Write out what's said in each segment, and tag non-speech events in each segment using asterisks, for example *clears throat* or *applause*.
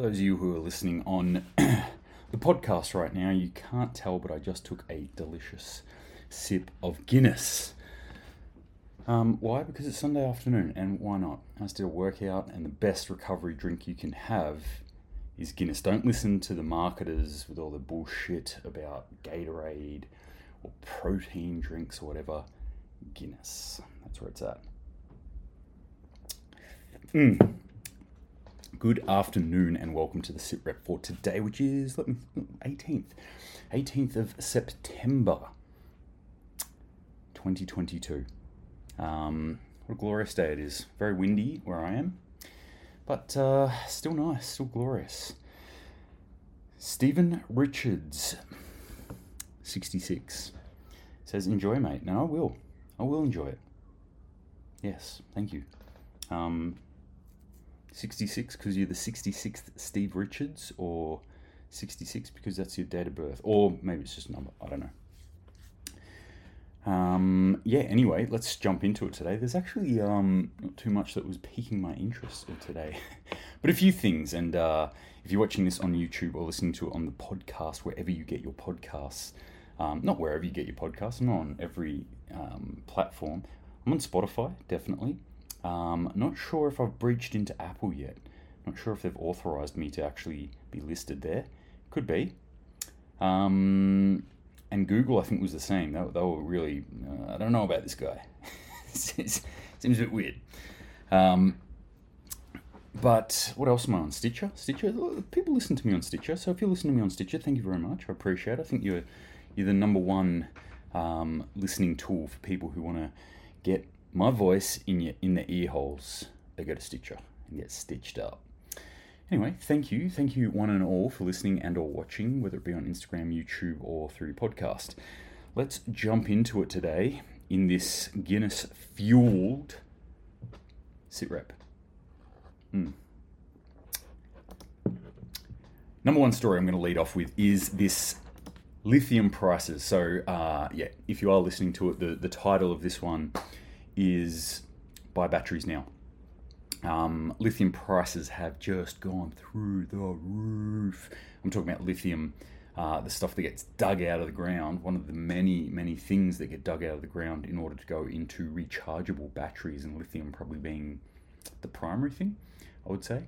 those of you who are listening on *clears throat* the podcast right now, you can't tell, but I just took a delicious sip of Guinness. Um, why? Because it's Sunday afternoon, and why not? I did a workout, and the best recovery drink you can have is Guinness. Don't listen to the marketers with all the bullshit about Gatorade or protein drinks or whatever. Guinness. That's where it's at. Mm. Good afternoon and welcome to the sit rep for today, which is let me 18th, 18th of September, 2022. Um, what a glorious day it is. Very windy where I am, but uh, still nice, still glorious. Stephen Richards, 66, says, "Enjoy, mate." No, I will. I will enjoy it. Yes, thank you. Um, 66 because you're the 66th Steve Richards, or 66 because that's your date of birth, or maybe it's just a number. I don't know. Um, yeah, anyway, let's jump into it today. There's actually um, not too much that was piquing my interest today, *laughs* but a few things. And uh, if you're watching this on YouTube or listening to it on the podcast, wherever you get your podcasts, um, not wherever you get your podcasts, I'm not on every um, platform. I'm on Spotify, definitely. Um, not sure if I've breached into Apple yet. Not sure if they've authorized me to actually be listed there. Could be. Um, and Google, I think, was the same. They, they were really, uh, I don't know about this guy. *laughs* seems a bit weird. Um, but what else am I on? Stitcher? Stitcher? People listen to me on Stitcher. So if you listen to me on Stitcher, thank you very much. I appreciate it. I think you're, you're the number one um, listening tool for people who want to get my voice in your in the ear holes. They go to Stitcher and get stitched up. Anyway, thank you, thank you one and all for listening and or watching, whether it be on Instagram, YouTube, or through podcast. Let's jump into it today in this Guinness fueled sit rep. Mm. Number one story I'm going to lead off with is this lithium prices. So, uh, yeah, if you are listening to it, the, the title of this one is buy batteries now. Um, lithium prices have just gone through the roof. I'm talking about lithium, uh, the stuff that gets dug out of the ground. One of the many, many things that get dug out of the ground in order to go into rechargeable batteries, and lithium probably being the primary thing, I would say.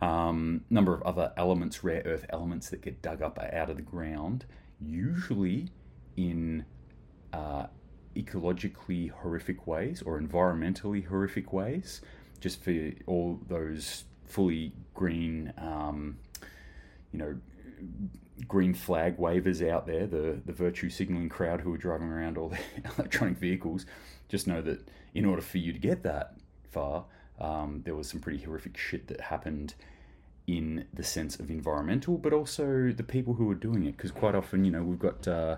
Um, number of other elements, rare earth elements that get dug up out of the ground, usually in uh, ecologically horrific ways or environmentally horrific ways, just for all those fully green, um, you know, green flag wavers out there, the, the virtue signaling crowd who are driving around all the *laughs* electronic vehicles, just know that in order for you to get that far, um, there was some pretty horrific shit that happened in the sense of environmental, but also the people who are doing it. Because quite often, you know, we've got uh,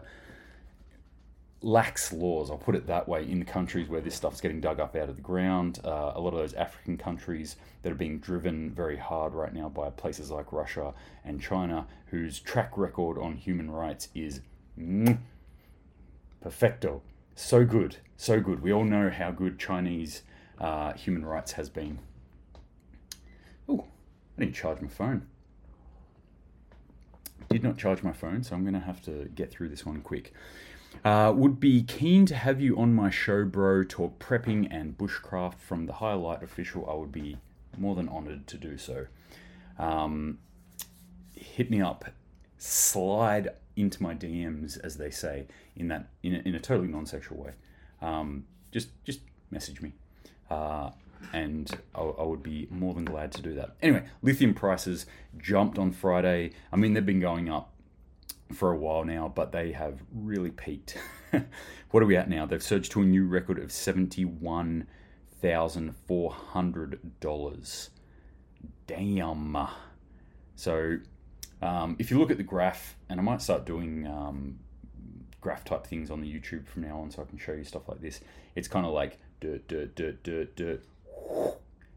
lax laws, I'll put it that way, in the countries where this stuff's getting dug up out of the ground. Uh, a lot of those African countries that are being driven very hard right now by places like Russia and China, whose track record on human rights is mm, perfecto. So good, so good. We all know how good Chinese uh, human rights has been. Oh, I didn't charge my phone. Did not charge my phone, so I'm going to have to get through this one quick. Uh, would be keen to have you on my show, bro. Talk prepping and bushcraft from the Highlight Official. I would be more than honoured to do so. Um, hit me up, slide into my DMs, as they say, in that in a, in a totally non-sexual way. Um, just just message me, uh, and I, I would be more than glad to do that. Anyway, lithium prices jumped on Friday. I mean, they've been going up for a while now, but they have really peaked. *laughs* what are we at now? They've surged to a new record of seventy-one thousand four hundred dollars. Damn. So, um, if you look at the graph, and I might start doing um, graph type things on the YouTube from now on, so I can show you stuff like this. It's kind of like dirt, dirt, dirt, dirt, dirt.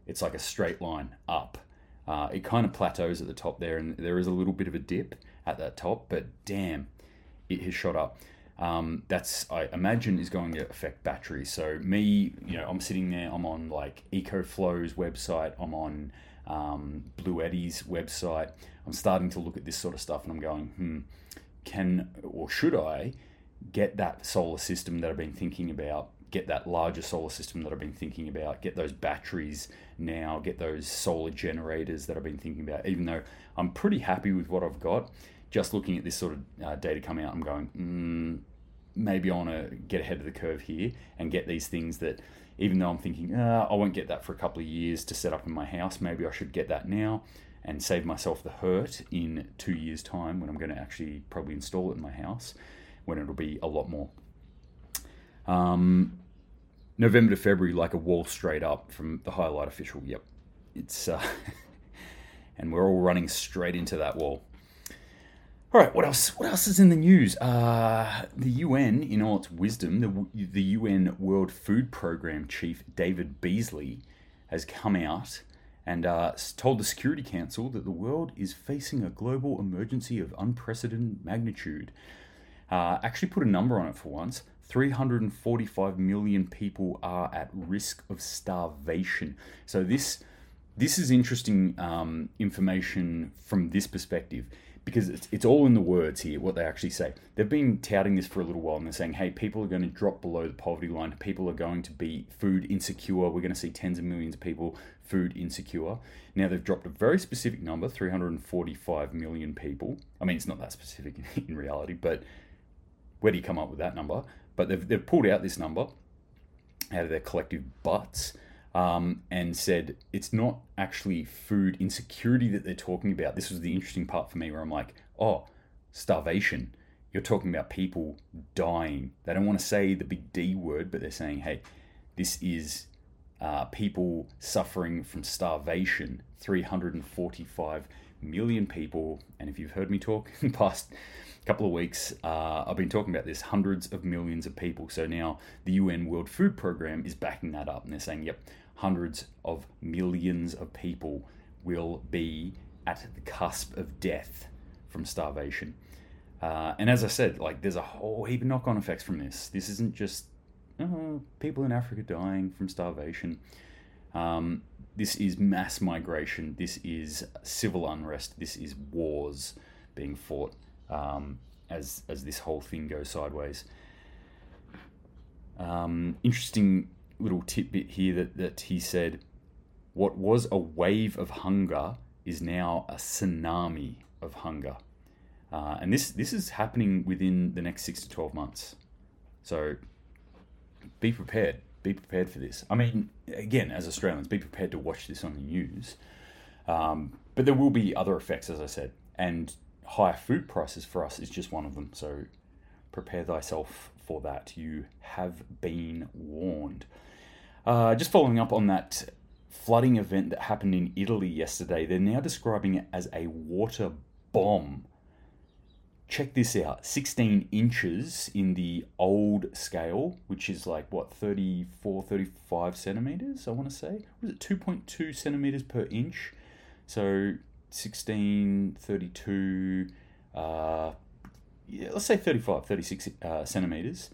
It's like a straight line up. Uh, it kind of plateaus at the top there, and there is a little bit of a dip at that top, but damn, it has shot up. Um, that's I imagine is going to affect batteries. So me, you know, I'm sitting there. I'm on like EcoFlow's website. I'm on um, Bluetti's website. I'm starting to look at this sort of stuff and I'm going, hmm, can or should I get that solar system that I've been thinking about? Get that larger solar system that I've been thinking about, get those batteries now, get those solar generators that I've been thinking about, even though I'm pretty happy with what I've got. Just looking at this sort of uh, data coming out, I'm going, mm, maybe I want to get ahead of the curve here and get these things that, even though I'm thinking, uh, I won't get that for a couple of years to set up in my house, maybe I should get that now and save myself the hurt in two years' time when I'm going to actually probably install it in my house when it'll be a lot more. Um, November to February, like a wall straight up from the highlight official. Yep, it's uh, *laughs* and we're all running straight into that wall. All right, what else? What else is in the news? Uh, the UN, in all its wisdom, the, the UN World Food Program chief David Beasley has come out and uh, told the Security Council that the world is facing a global emergency of unprecedented magnitude. Uh, actually, put a number on it for once. 345 million people are at risk of starvation. So this this is interesting um, information from this perspective because it's, it's all in the words here, what they actually say. They've been touting this for a little while and they're saying, hey, people are going to drop below the poverty line. People are going to be food insecure. We're going to see tens of millions of people food insecure. Now they've dropped a very specific number 345 million people. I mean, it's not that specific *laughs* in reality, but where do you come up with that number? But they've, they've pulled out this number out of their collective butts um, and said it's not actually food insecurity that they're talking about. This was the interesting part for me where I'm like, oh, starvation. You're talking about people dying. They don't want to say the big D word, but they're saying, hey, this is uh, people suffering from starvation. 345 million people. And if you've heard me talk *laughs* in the past couple of weeks, uh, I've been talking about this hundreds of millions of people. So now the UN World Food Program is backing that up. And they're saying, yep, hundreds of millions of people will be at the cusp of death from starvation. Uh, and as I said, like there's a whole heap of knock-on effects from this. This isn't just oh, people in Africa dying from starvation. Um, this is mass migration. This is civil unrest. This is wars being fought um, as as this whole thing goes sideways. Um, interesting little tidbit here that, that he said what was a wave of hunger is now a tsunami of hunger. Uh, and this, this is happening within the next six to 12 months. So be prepared. Be prepared for this. I mean, again, as Australians, be prepared to watch this on the news. Um, but there will be other effects, as I said. And higher food prices for us is just one of them. So prepare thyself for that. You have been warned. Uh, just following up on that flooding event that happened in Italy yesterday, they're now describing it as a water bomb. Check this out 16 inches in the old scale, which is like what 34, 35 centimeters, I want to say. Was it 2.2 centimeters per inch? So 16, 32, uh, yeah, let's say 35, 36 uh, centimeters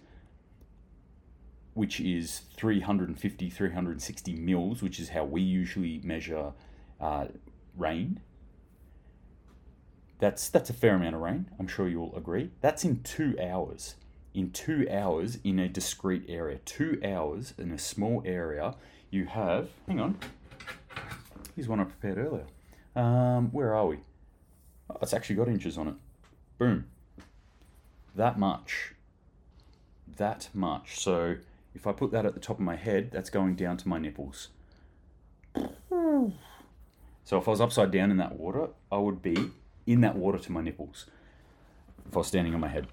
which is 350, 360 mils, which is how we usually measure uh, rain. That's that's a fair amount of rain. I'm sure you'll agree. That's in two hours. In two hours, in a discrete area, two hours in a small area, you have. Hang on. Here's one I prepared earlier. Um, where are we? Oh, it's actually got inches on it. Boom. That much. That much. So if I put that at the top of my head, that's going down to my nipples. So if I was upside down in that water, I would be in that water to my nipples. If I was standing on my head.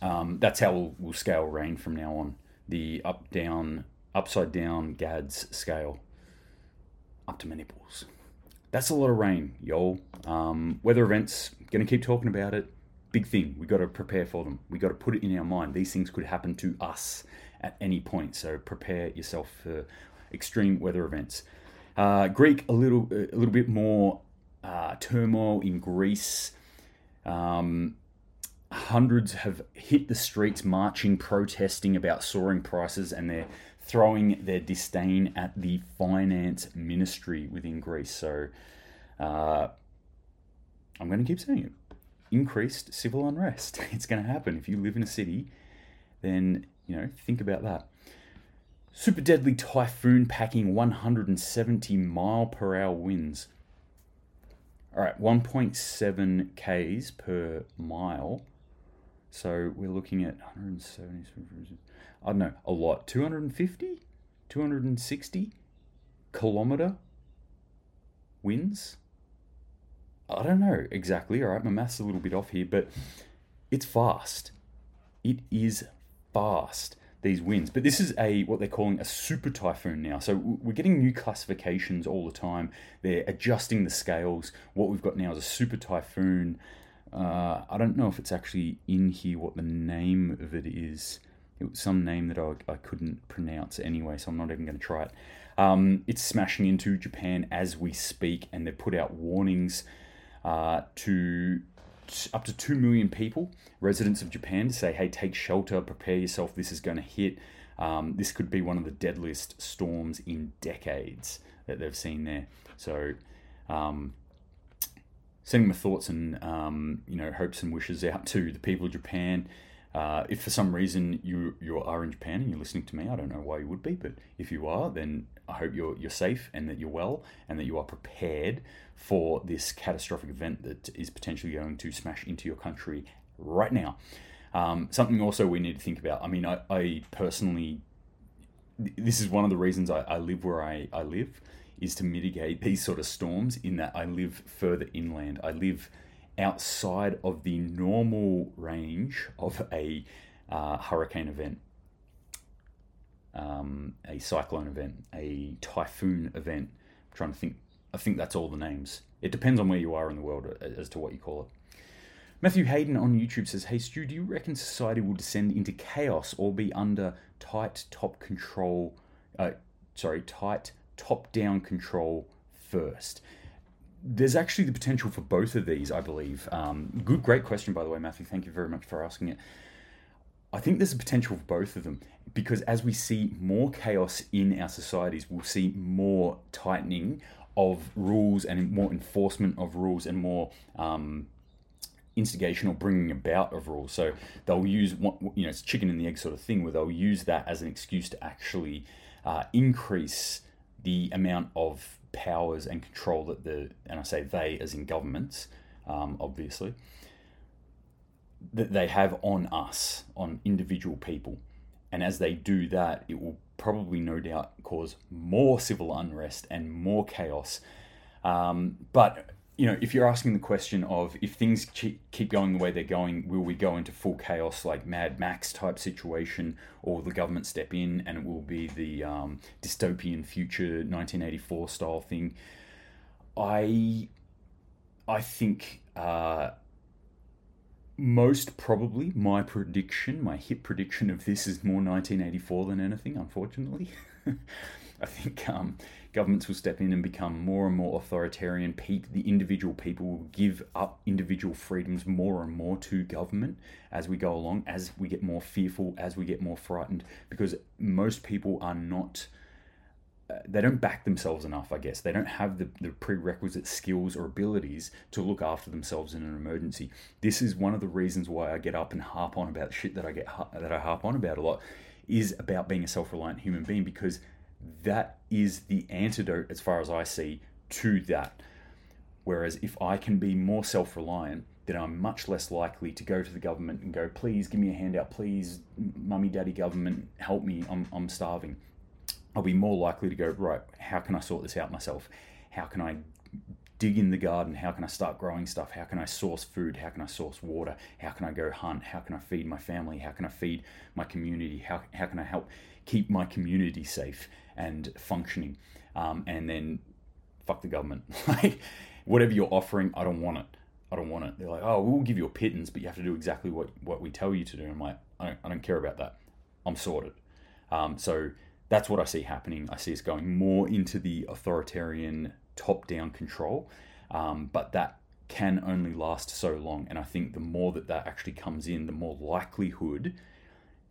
Um, that's how we'll, we'll, scale rain from now on. The up, down, upside down GADS scale. Up to my nipples. That's a lot of rain, yo. Um, weather events, gonna keep talking about it. Big thing. We got to prepare for them. We got to put it in our mind. These things could happen to us at any point. So prepare yourself for extreme weather events. Uh, Greek, a little, a little bit more uh, turmoil in Greece. Um, hundreds have hit the streets marching, protesting about soaring prices, and they're throwing their disdain at the finance ministry within Greece. So uh, I'm going to keep saying it. Increased civil unrest. *laughs* It's going to happen. If you live in a city, then, you know, think about that. Super deadly typhoon packing 170 mile per hour winds. All right, 1.7 k's per mile. So we're looking at 170. I don't know, a lot. 250? 260 kilometer winds? I don't know exactly. All right, my math's a little bit off here, but it's fast. It is fast these winds. But this is a what they're calling a super typhoon now. So we're getting new classifications all the time. They're adjusting the scales. What we've got now is a super typhoon. Uh, I don't know if it's actually in here what the name of it is. It was some name that I, I couldn't pronounce anyway, so I'm not even going to try it. Um, it's smashing into Japan as we speak, and they've put out warnings uh, to up to 2 million people, residents of Japan, to say, hey, take shelter, prepare yourself, this is going to hit. Um, this could be one of the deadliest storms in decades that they've seen there. So, um, sending my thoughts and um, you know hopes and wishes out to the people of Japan. Uh, if for some reason you you are in Japan and you're listening to me, I don't know why you would be, but if you are, then I hope you're you're safe and that you're well and that you are prepared for this catastrophic event that is potentially going to smash into your country right now. Um, something also we need to think about. I mean, I, I personally, this is one of the reasons I, I live where I, I live, is to mitigate these sort of storms. In that I live further inland. I live outside of the normal range of a uh, hurricane event, um, a cyclone event, a typhoon event. I'm trying to think I think that's all the names. It depends on where you are in the world uh, as to what you call it. Matthew Hayden on YouTube says, Hey Stu, do you reckon society will descend into chaos or be under tight top control, uh, sorry, tight top down control first? There's actually the potential for both of these, I believe. Um, good, great question, by the way, Matthew. Thank you very much for asking it. I think there's a potential for both of them because as we see more chaos in our societies, we'll see more tightening of rules and more enforcement of rules and more um, instigation or bringing about of rules. So they'll use you know it's chicken and the egg sort of thing where they'll use that as an excuse to actually uh, increase the amount of powers and control that the and I say they as in governments, um, obviously that they have on us, on individual people. And as they do that, it will probably no doubt cause more civil unrest and more chaos. Um, but you know, if you're asking the question of if things keep going the way they're going, will we go into full chaos like Mad Max type situation, or will the government step in and it will be the um, dystopian future 1984 style thing? I, I think uh, most probably my prediction, my hit prediction of this is more 1984 than anything, unfortunately. *laughs* I think um, governments will step in and become more and more authoritarian. The individual people will give up individual freedoms more and more to government as we go along, as we get more fearful, as we get more frightened, because most people are not uh, they don't back themselves enough, I guess. They don't have the, the prerequisite skills or abilities to look after themselves in an emergency. This is one of the reasons why I get up and harp on about shit that I get that I harp on about a lot is about being a self-reliant human being because that is the antidote as far as I see to that. Whereas if I can be more self-reliant, then I'm much less likely to go to the government and go, please give me a handout, please, mummy, daddy, government, help me, I'm, I'm starving I'll be more likely to go, right, how can I sort this out myself? How can I dig in the garden? How can I start growing stuff? How can I source food? How can I source water? How can I go hunt? How can I feed my family? How can I feed my community? How, how can I help keep my community safe and functioning? Um, and then fuck the government. *laughs* like, whatever you're offering, I don't want it. I don't want it. They're like, oh, we'll give you a pittance, but you have to do exactly what, what we tell you to do. I'm like, I don't, I don't care about that. I'm sorted. Um, so that's what I see happening. I see us going more into the authoritarian top down control, um, but that can only last so long. And I think the more that that actually comes in, the more likelihood.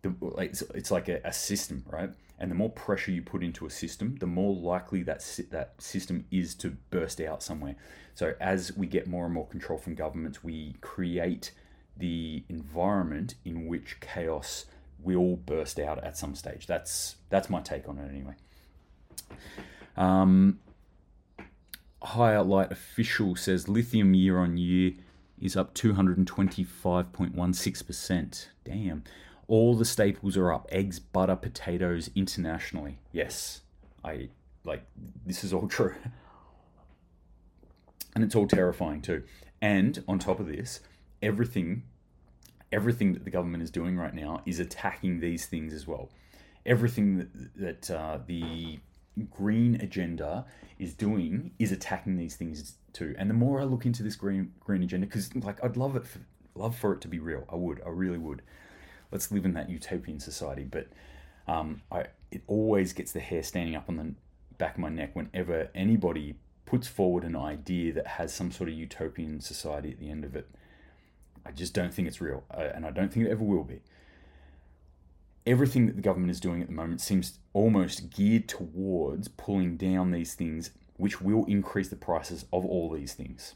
The, it's, it's like a, a system, right? And the more pressure you put into a system, the more likely that that system is to burst out somewhere. So as we get more and more control from governments, we create the environment in which chaos will burst out at some stage. That's that's my take on it anyway. Um, Higher Light Official says lithium year on year is up 225.16%. Damn. All the staples are up eggs, butter, potatoes internationally. Yes, I like this is all *laughs* true. And it's all terrifying too. And on top of this, everything everything that the government is doing right now is attacking these things as well. Everything that, that uh, the green agenda is doing is attacking these things too. And the more I look into this green green agenda, because like I'd love it, for, love for it to be real. I would, I really would. Let's live in that utopian society. But um, I, it always gets the hair standing up on the back of my neck whenever anybody puts forward an idea that has some sort of utopian society at the end of it. I just don't think it's real, uh, and I don't think it ever will be everything that the government is doing at the moment seems almost geared towards pulling down these things, which will increase the prices of all these things.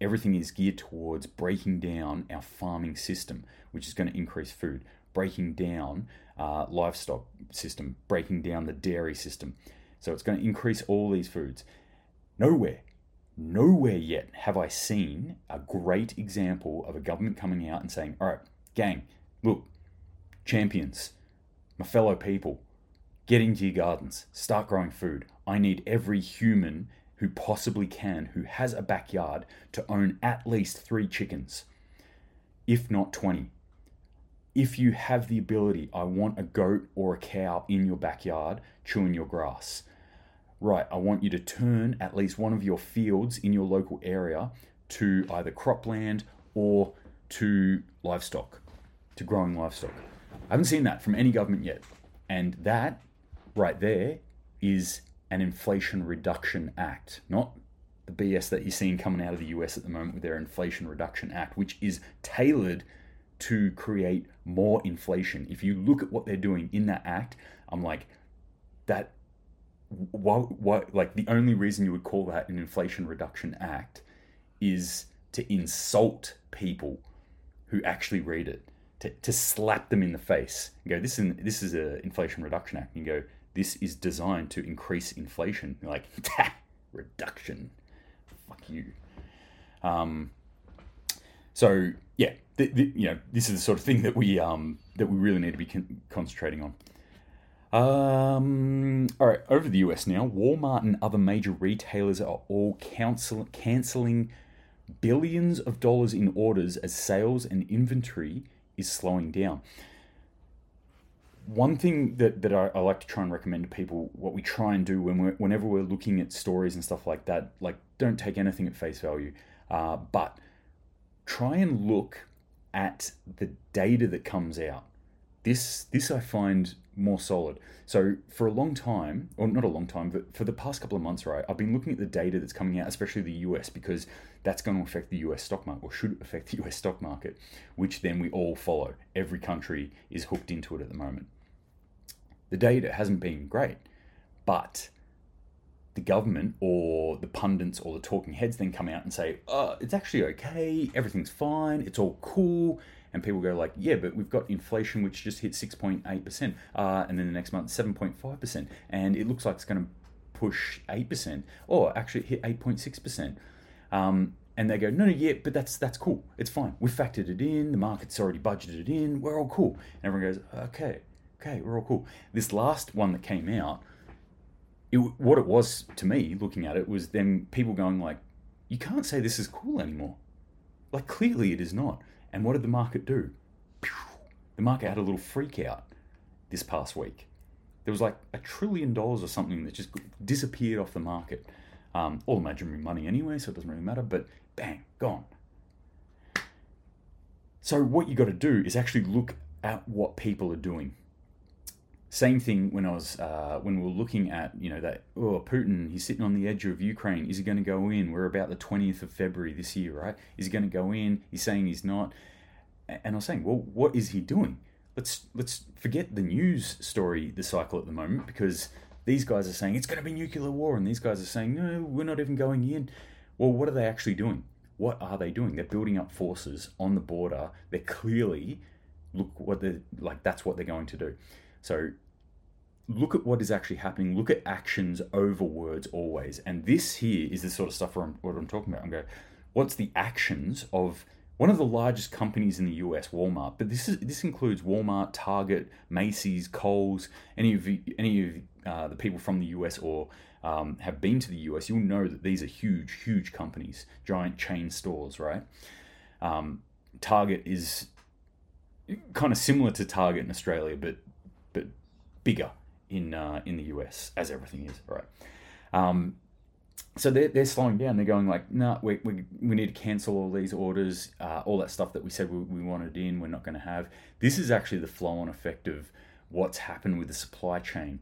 Everything is geared towards breaking down our farming system, which is going to increase food, breaking down uh, livestock system, breaking down the dairy system. So it's going to increase all these foods. Nowhere, nowhere yet have I seen a great example of a government coming out and saying, all right, gang, look, Champions, my fellow people, get into your gardens, start growing food. I need every human who possibly can, who has a backyard, to own at least three chickens, if not 20. If you have the ability, I want a goat or a cow in your backyard chewing your grass. Right, I want you to turn at least one of your fields in your local area to either cropland or to livestock, to growing livestock. I haven't seen that from any government yet. And that right there is an Inflation Reduction Act, not the BS that you're seeing coming out of the US at the moment with their Inflation Reduction Act, which is tailored to create more inflation. If you look at what they're doing in that act, I'm like, that what like the only reason you would call that an inflation reduction act is to insult people who actually read it to, to slap them in the face and go, this is this is an Inflation Reduction Act. And go, this is designed to increase inflation. Like, *laughs* reduction, fuck you. Um, so yeah, the, the, you know, this is the sort of thing that we um, that we really need to be con- concentrating on. Um, all right, over the US now. Walmart and other major retailers are all cancel- canceling billions of dollars in orders as sales and inventory is slowing down. One thing that, that I, I, like to try and recommend to people, what we try and do when we're, whenever we're looking at stories and stuff like that, like don't take anything at face value, uh, but try and look at the data that comes out. This this I find more solid. So for a long time, or not a long time, but for the past couple of months, right, I've been looking at the data that's coming out, especially the US, because that's going to affect the US stock market, or should affect the *laughs* US stock market, which then we all follow. Every country is hooked into it at the moment. The data hasn't been great, but the government or the pundits or the talking heads then come out and say, oh, it's actually okay, everything's fine, it's all cool, and people go like, yeah, but we've got inflation which just hit 6.8%, uh, and then the next month 7.5%, and it looks like it's going to push 8%, or actually hit 8.6%. Um, and they go, no, no, yeah, but that's that's cool. It's fine. We've factored it in. The market's already budgeted in. We're all cool. And everyone goes, okay, okay, we're all cool. This last one that came out, it, what it was to me, looking at it, was then people going like, you can't say this is cool anymore. Like clearly it is not. And what did the market do? The market had a little freak out this past week. There was like a trillion dollars or something that just disappeared off the market. Um, all imaginary money anyway, so it doesn't really matter, but bang, gone. So, what you got to do is actually look at what people are doing. Same thing when I was uh, when we were looking at you know that oh Putin he's sitting on the edge of Ukraine is he going to go in? We're about the twentieth of February this year, right? Is he going to go in? He's saying he's not, and I was saying, well, what is he doing? let's let's forget the news story, the cycle at the moment, because these guys are saying it's going to be nuclear war, and these guys are saying no, we're not even going in. Well, what are they actually doing? What are they doing? They're building up forces on the border. They're clearly look what they're like. That's what they're going to do. So look at what is actually happening. Look at actions over words always. And this here is the sort of stuff where I'm, what I'm talking about. I'm going, what's the actions of one of the largest companies in the US, Walmart, but this is this includes Walmart, Target, Macy's, Kohl's, any of the, any of uh, the people from the US or um, have been to the US, you'll know that these are huge, huge companies, giant chain stores, right? Um, Target is kind of similar to Target in Australia, but but bigger in uh, in the US, as everything is, right? Um, so they're, they're slowing down. They're going like, no, nah, we, we, we need to cancel all these orders, uh, all that stuff that we said we, we wanted in, we're not going to have. This is actually the flow-on effect of what's happened with the supply chain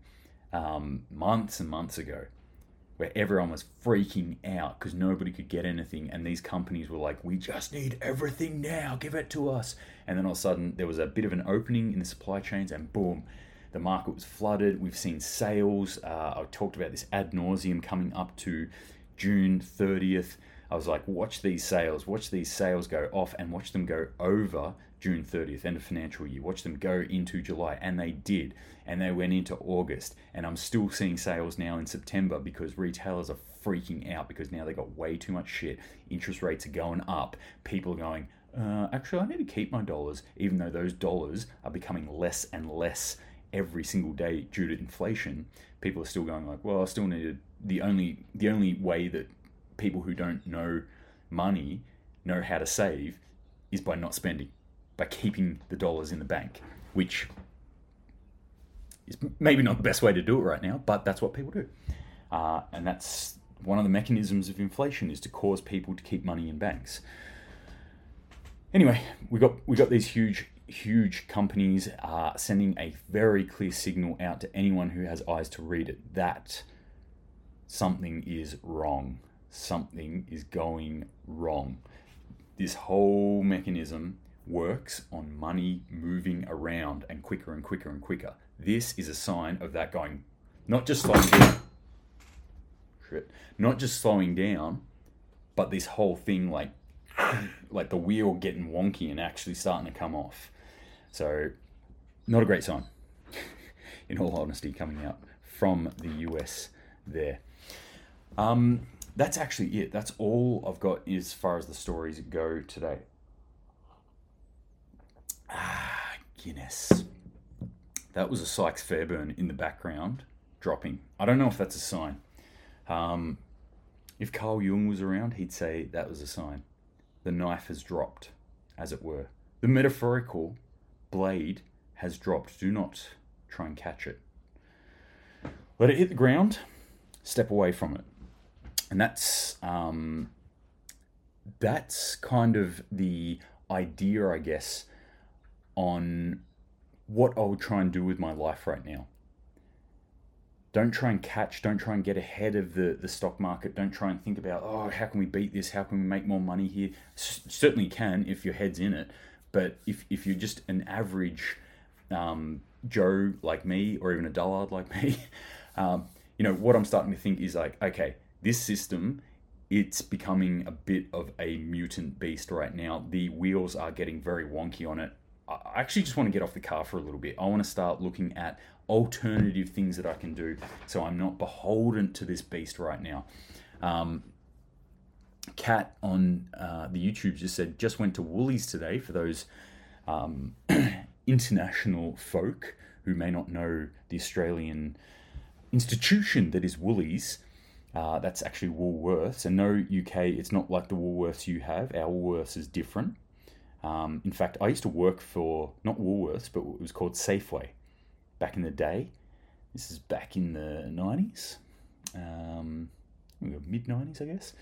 um, months and months ago, where everyone was freaking out because nobody could get anything, and these companies were like, we just need everything now, give it to us. And then all of a sudden, there was a bit of an opening in the supply chains, and boom, the market was flooded. We've seen sales. Uh, I talked about this ad nauseum coming up to June 30th. I was like, watch these sales, watch these sales go off and watch them go over June 30th, end of financial year. Watch them go into July. And they did. And they went into August. And I'm still seeing sales now in September because retailers are freaking out because now they got way too much shit. Interest rates are going up. People are going, uh, actually, I need to keep my dollars, even though those dollars are becoming less and less every single day due to inflation, people are still going like, well, I still need the only the only way that people who don't know money know how to save is by not spending, by keeping the dollars in the bank, which is maybe not the best way to do it right now, but that's what people do, uh, and that's one of the mechanisms of inflation is to cause people to keep money in banks. Anyway, we got we got these huge huge companies are sending a very clear signal out to anyone who has eyes to read it that something is wrong. Something is going wrong. This whole mechanism works on money moving around and quicker and quicker and quicker. This is a sign of that going, not just slowing down, shit, not just slowing down, but this whole thing like *clears throat* like the wheel getting wonky and actually starting to come off. So, not a great sign, *laughs* in all honesty, coming out from the US there. Um, that's actually it. That's all I've got as far as the stories go today. Ah, Guinness. That was a Sykes Fairbairn in the background dropping. I don't know if that's a sign. Um, if Carl Jung was around, he'd say that was a sign. The knife has dropped, as it were. The metaphorical blade has dropped. Do not try and catch it. Let it hit the ground, step away from it. And that's um, that's kind of the idea, I guess, on what I would try and do with my life right now. Don't try and catch, don't try and get ahead of the, the stock market. Don't try and think about, oh, how can we beat this? How can we make more money here? S- certainly can if your head's in it. But if, if you're just an average um, Joe like me, or even a dullard like me, *laughs* um, you know, what I'm starting to think is like, okay, this system, it's becoming a bit of a mutant beast right now. The wheels are getting very wonky on it. I actually just want to get off the car for a little bit. I want to start looking at alternative things that I can do so I'm not beholden to this beast right now. Um, Kat on uh, the YouTube just said, just went to Woolies today for those um, *clears throat* international folk who may not know the Australian institution that is Woolies. Uh, that's actually Woolworths. And no, UK, it's not like the Woolworths you have. Our Woolworths is different. Um, in fact, I used to work for not Woolworths, but it was called Safeway back in the day. This is back in the 90s, um, mid 90s, I guess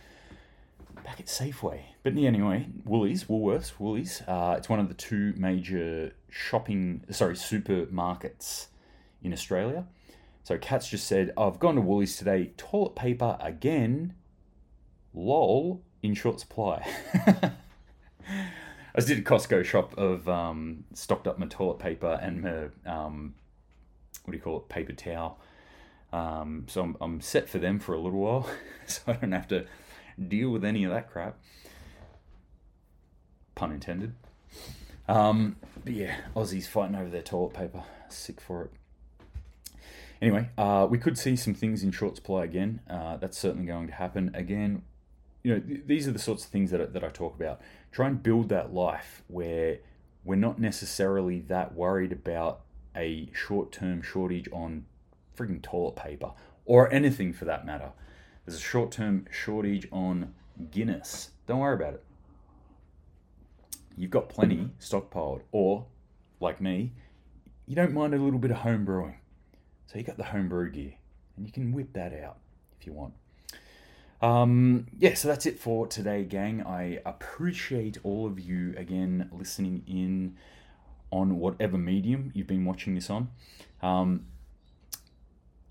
back at Safeway. But anyway, Woolies, Woolworths, Woolies. Uh, it's one of the two major shopping, sorry, supermarkets in Australia. So Kat's just said, I've gone to Woolies today. Toilet paper again. Lol, in short supply. *laughs* I just did a Costco shop of um, stocked up my toilet paper and my um, what do you call it, paper towel. Um, so I'm, I'm set for them for a little while, *laughs* so I don't have to deal with any of that crap. Pun intended. Um, but yeah, Aussies fighting over their toilet paper. Sick for it. Anyway, uh, we could see some things in short supply again. Uh, that's certainly going to happen again. You know, th- these are the sorts of things that I, that I talk about. Try and build that life where we're not necessarily that worried about a short-term shortage on freaking toilet paper or anything for that matter. There's a short-term shortage on Guinness. Don't worry about it. You've got plenty stockpiled, or like me, you don't mind a little bit of home brewing. So you got the homebrew gear, and you can whip that out if you want. Um, yeah, so that's it for today, gang. I appreciate all of you again listening in on whatever medium you've been watching this on. Um,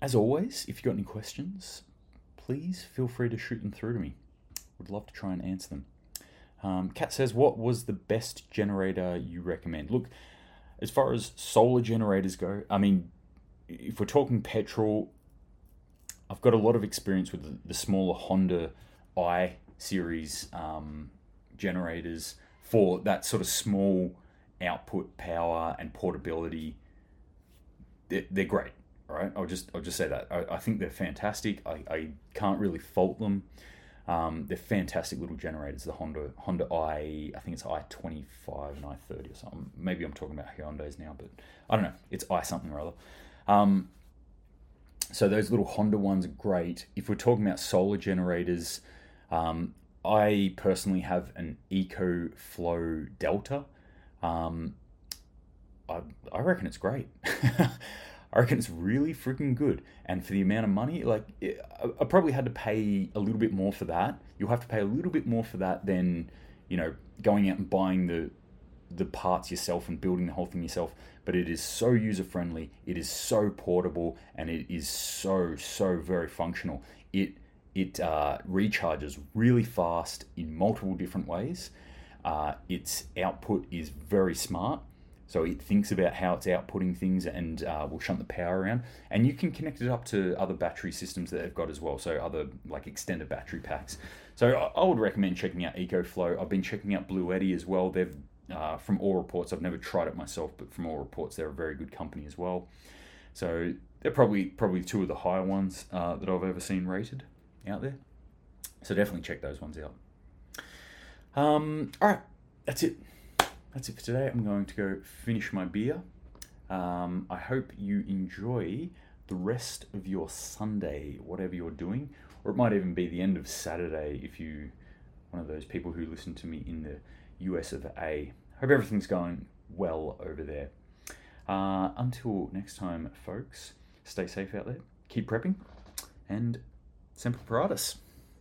as always, if you've got any questions, please feel free to shoot them through to me. Would love to try and answer them. Um, Kat says, What was the best generator you recommend? Look, as far as solar generators go, I mean, if we're talking petrol, I've got a lot of experience with the, the smaller Honda i series um, generators for that sort of small output power and portability. They're, they're great, right? I'll just I'll just say that I, I think they're fantastic. I, I can't really fault them. Um, they're fantastic little generators. The Honda Honda i I think it's i twenty five and i thirty or something. Maybe I'm talking about Hyundai's now, but I don't know. It's i something or other. Um, so those little Honda ones are great. If we're talking about solar generators, um, I personally have an EcoFlow Delta. Um, I, I reckon it's great. *laughs* I reckon it's really freaking good. And for the amount of money, like it, I, probably had to pay a little bit more for that. You'll have to pay a little bit more for that than you know going out and buying the the parts yourself and building the whole thing yourself. But it is so user friendly. It is so portable, and it is so so very functional. It it uh, recharges really fast in multiple different ways. Uh, its output is very smart. So it thinks about how it's outputting things and uh, will shunt the power around. And you can connect it up to other battery systems that they've got as well. So other like extended battery packs. So I would recommend checking out EcoFlow. I've been checking out Bluetti as well. They've uh, from all reports. I've never tried it myself, but from all reports, they're a very good company as well. So they're probably probably two of the higher ones uh, that I've ever seen rated out there. So definitely check those ones out. Um, all right, that's it that's it for today. I'm going to go finish my beer. Um, I hope you enjoy the rest of your Sunday, whatever you're doing, or it might even be the end of Saturday if you one of those people who listen to me in the US of A. Hope everything's going well over there. Uh, until next time, folks, stay safe out there, keep prepping, and Semper Paratus.